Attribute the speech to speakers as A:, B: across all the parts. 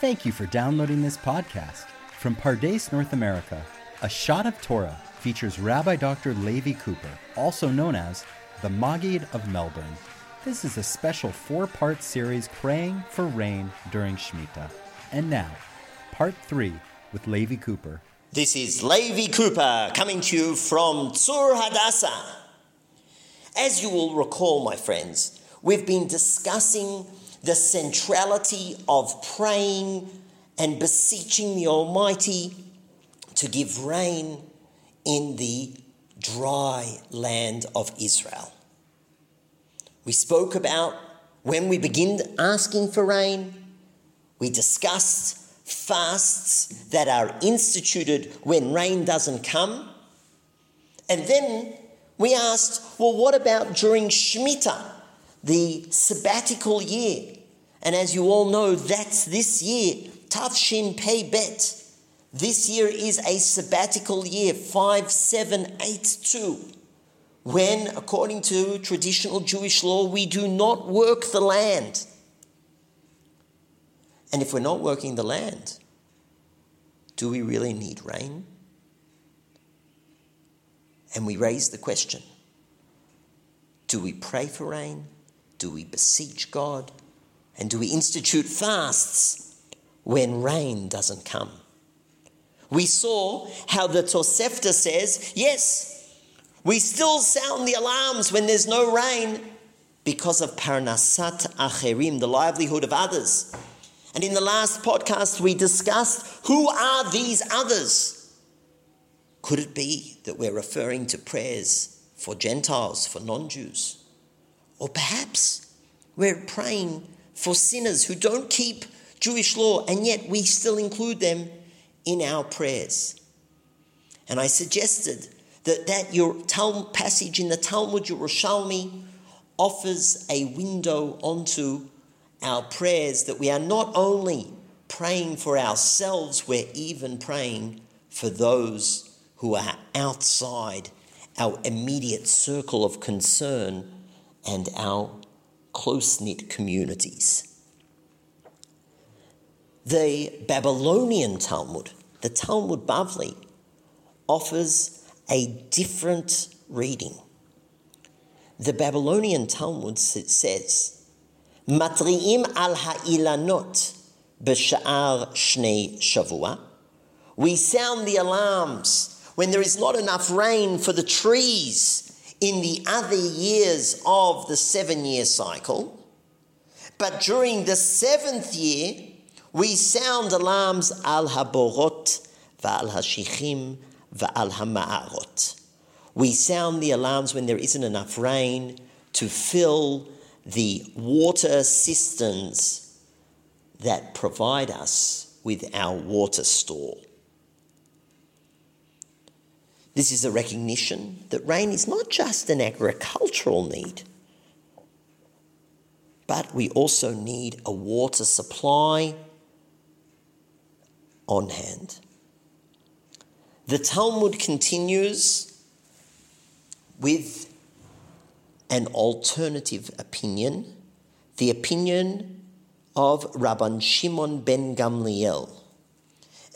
A: Thank you for downloading this podcast. From Pardes, North America, A Shot of Torah features Rabbi Dr. Levi Cooper, also known as the Maggid of Melbourne. This is a special four part series praying for rain during Shemitah. And now, part three with Levi Cooper.
B: This is Levi Cooper coming to you from Tzur Hadassah. As you will recall, my friends, we've been discussing the centrality of praying and beseeching the Almighty to give rain in the dry land of Israel. We spoke about when we begin asking for rain, we discussed fasts that are instituted when rain doesn't come. And then we asked, well, what about during Shemitah, the sabbatical year? And as you all know, that's this year, Tav Shin Pei Bet. This year is a sabbatical year, 5782, when, according to traditional Jewish law, we do not work the land. And if we're not working the land, do we really need rain? And we raise the question do we pray for rain? Do we beseech God? And do we institute fasts when rain doesn't come? We saw how the Tosefta says, yes, we still sound the alarms when there's no rain because of parnasat acherim, the livelihood of others. And in the last podcast, we discussed who are these others? Could it be that we're referring to prayers for Gentiles, for non Jews? Or perhaps we're praying for sinners who don't keep Jewish law and yet we still include them in our prayers. And I suggested that that your Talmud passage in the Talmud Yerushalmi offers a window onto our prayers that we are not only praying for ourselves, we're even praying for those who are outside our immediate circle of concern and our close knit communities. The Babylonian Talmud, the Talmud Bavli, offers a different reading. The Babylonian Talmud says, Matriim al ha'ilanot b'sha'ar shnei shavua. We sound the alarms when there is not enough rain for the trees in the other years of the seven year cycle. But during the seventh year, we sound alarms al haborot va'al hashichim va'al hama'arot. We sound the alarms when there isn't enough rain to fill the water cisterns that provide us with our water store. This is a recognition that rain is not just an agricultural need, but we also need a water supply on hand. The Talmud continues with an alternative opinion, the opinion of Rabban Shimon ben Gamliel.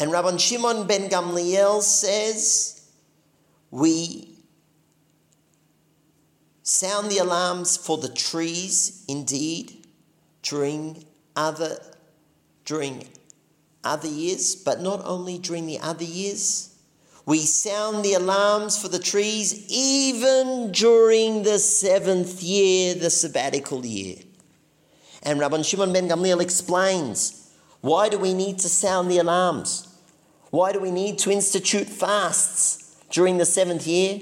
B: And Rabban Shimon ben Gamliel says, we sound the alarms for the trees indeed during other during other years, but not only during the other years we sound the alarms for the trees even during the seventh year, the sabbatical year. And Rabban Shimon ben Gamliel explains why do we need to sound the alarms? Why do we need to institute fasts during the seventh year?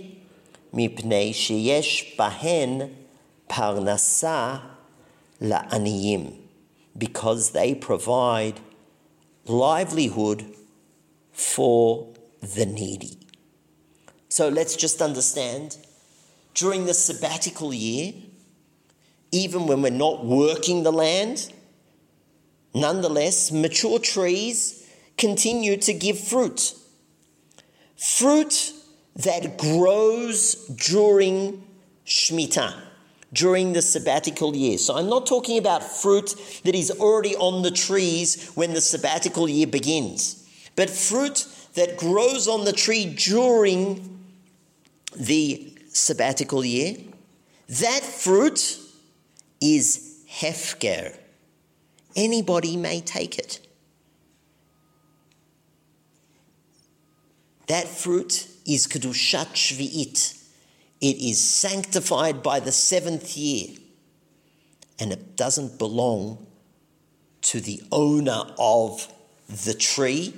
B: Mipnei sheyesh bahen parnasa la'aniyim. Because they provide livelihood for the needy. So let's just understand during the sabbatical year, even when we're not working the land, nonetheless, mature trees continue to give fruit. Fruit that grows during Shemitah, during the sabbatical year. So I'm not talking about fruit that is already on the trees when the sabbatical year begins, but fruit that grows on the tree during the sabbatical year. That fruit is hefker. Anybody may take it. That fruit is kedushat shvi'it. It is sanctified by the seventh year, and it doesn't belong to the owner of the tree.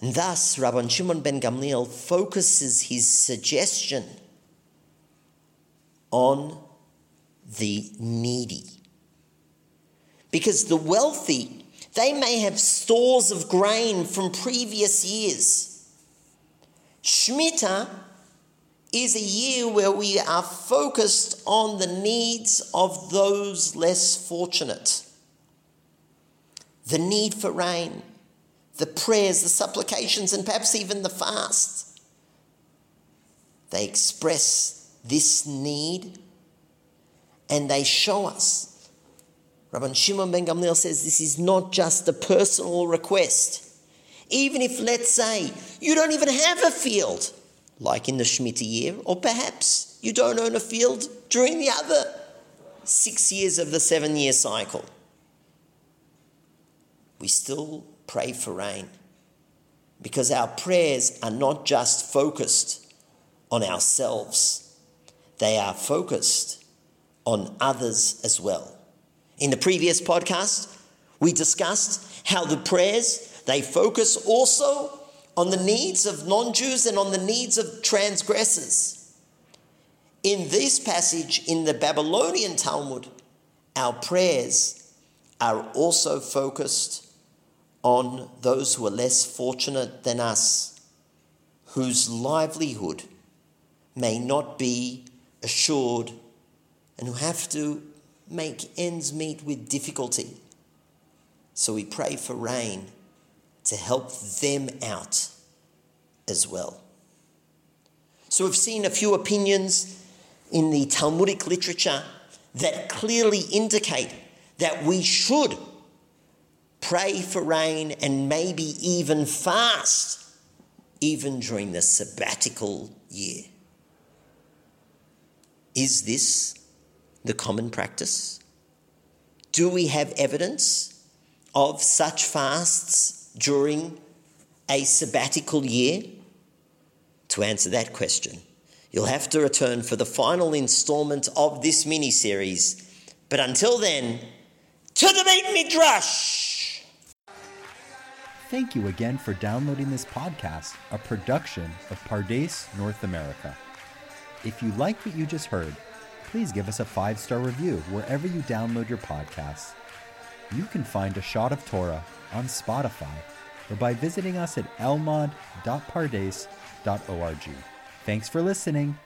B: And thus, Rabban Shimon ben Gamliel focuses his suggestion on the needy. Because the wealthy, they may have stores of grain from previous years. Shemitah is a year where we are focused on the needs of those less fortunate. The need for rain, the prayers, the supplications, and perhaps even the fast. They express this need and they show us. Rabban Shimon ben Gamliel says this is not just a personal request. Even if, let's say, you don't even have a field, like in the Shemitah year, or perhaps you don't own a field during the other six years of the seven year cycle, we still pray for rain because our prayers are not just focused on ourselves, they are focused on others as well. In the previous podcast, we discussed how the prayers they focus also on the needs of non Jews and on the needs of transgressors. In this passage in the Babylonian Talmud, our prayers are also focused on those who are less fortunate than us, whose livelihood may not be assured and who have to make ends meet with difficulty. So we pray for rain to help them out as well. So we've seen a few opinions in the Talmudic literature that clearly indicate that we should pray for rain and maybe even fast, even during the sabbatical year. Is this the common practice? Do we have evidence of such fasts during a sabbatical year? To answer that question, you'll have to return for the final installment of this mini series. But until then, to the Beit Midrash!
A: Thank you again for downloading this podcast, a production of Pardes North America. If you like what you just heard, please give us a five star review wherever you download your podcasts. You can find a shot of Torah on Spotify or by visiting us at elmad.pardes.org. Thanks for listening